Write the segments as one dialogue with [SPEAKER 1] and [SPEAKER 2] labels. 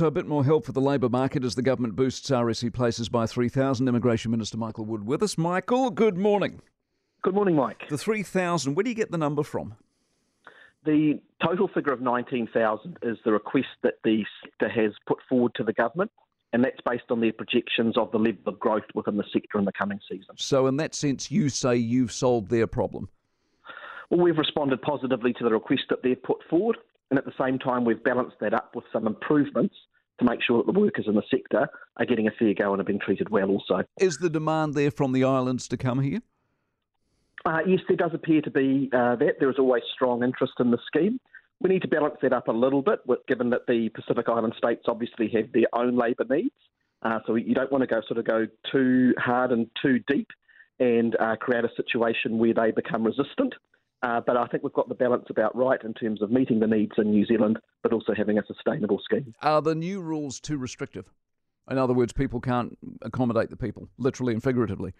[SPEAKER 1] So, a bit more help for the labour market as the government boosts RSE places by 3,000. Immigration Minister Michael Wood with us. Michael, good morning.
[SPEAKER 2] Good morning, Mike.
[SPEAKER 1] The 3,000, where do you get the number from?
[SPEAKER 2] The total figure of 19,000 is the request that the sector has put forward to the government, and that's based on their projections of the level of growth within the sector in the coming season.
[SPEAKER 1] So, in that sense, you say you've solved their problem?
[SPEAKER 2] Well, we've responded positively to the request that they've put forward, and at the same time, we've balanced that up with some improvements to make sure that the workers in the sector are getting a fair go and are being treated well also.
[SPEAKER 1] Is the demand there from the islands to come here?
[SPEAKER 2] Uh, yes, there does appear to be uh, that. There is always strong interest in the scheme. We need to balance that up a little bit, with, given that the Pacific Island states obviously have their own labour needs. Uh, so you don't want to go sort of go too hard and too deep and uh, create a situation where they become resistant. Uh, but I think we've got the balance about right in terms of meeting the needs in New Zealand, but also having a sustainable scheme.
[SPEAKER 1] Are the new rules too restrictive? In other words, people can't accommodate the people, literally and figuratively.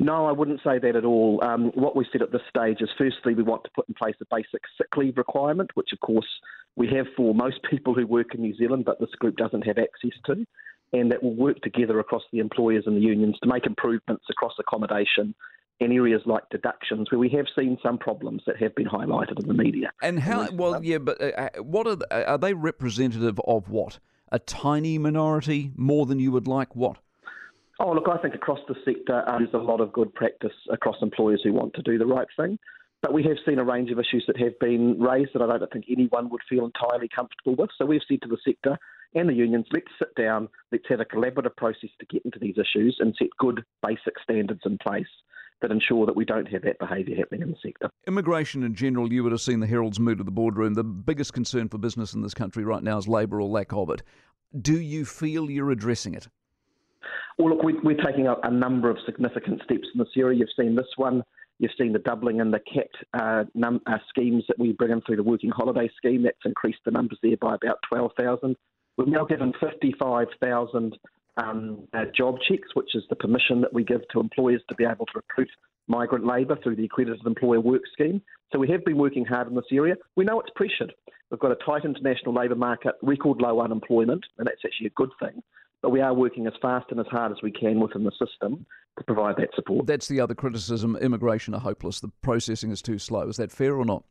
[SPEAKER 2] No, I wouldn't say that at all. Um, what we said at this stage is firstly, we want to put in place a basic sick leave requirement, which of course we have for most people who work in New Zealand, but this group doesn't have access to. And that will work together across the employers and the unions to make improvements across accommodation in areas like deductions, where we have seen some problems that have been highlighted in the media.
[SPEAKER 1] And how? Well, yeah, but uh, uh, what are the, are they representative of? What a tiny minority, more than you would like. What?
[SPEAKER 2] Oh, look, I think across the sector, uh, there's a lot of good practice across employers who want to do the right thing. But we have seen a range of issues that have been raised that I don't think anyone would feel entirely comfortable with. So we've said to the sector and the unions, let's sit down, let's have a collaborative process to get into these issues and set good basic standards in place that ensure that we don't have that behaviour happening in the sector.
[SPEAKER 1] Immigration in general, you would have seen the Herald's mood to the boardroom. The biggest concern for business in this country right now is labour or lack of it. Do you feel you're addressing it?
[SPEAKER 2] Well, look, we, are taking a, a, number of significant steps in this area. You've seen this one. You've seen the doubling in the capped uh, num- uh, schemes that we bring in through the working holiday scheme. That's increased the numbers there by about 12,000. We've now given 55,000 um, uh, job checks, which is the permission that we give to employers to be able to recruit migrant labour through the Accredited Employer Work Scheme. So we have been working hard in this area. We know it's pressured. We've got a tight international labour market, record low unemployment, and that's actually a good thing but we are working as fast and as hard as we can within the system to provide that support.
[SPEAKER 1] That's the other criticism immigration are hopeless. The processing is too slow. Is that fair or not?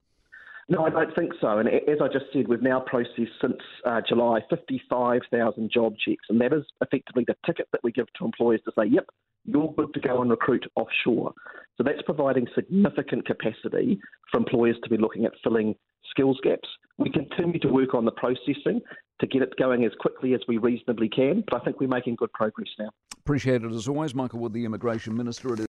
[SPEAKER 2] No, I don't think so. And as I just said, we've now processed since uh, July 55,000 job checks, and that is effectively the ticket that we give to employers to say, yep, you're good to go and recruit offshore. So that's providing significant capacity for employers to be looking at filling skills gaps. We continue to work on the processing to get it going as quickly as we reasonably can, but I think we're making good progress now.
[SPEAKER 1] Appreciate it as always, Michael Wood, the Immigration Minister.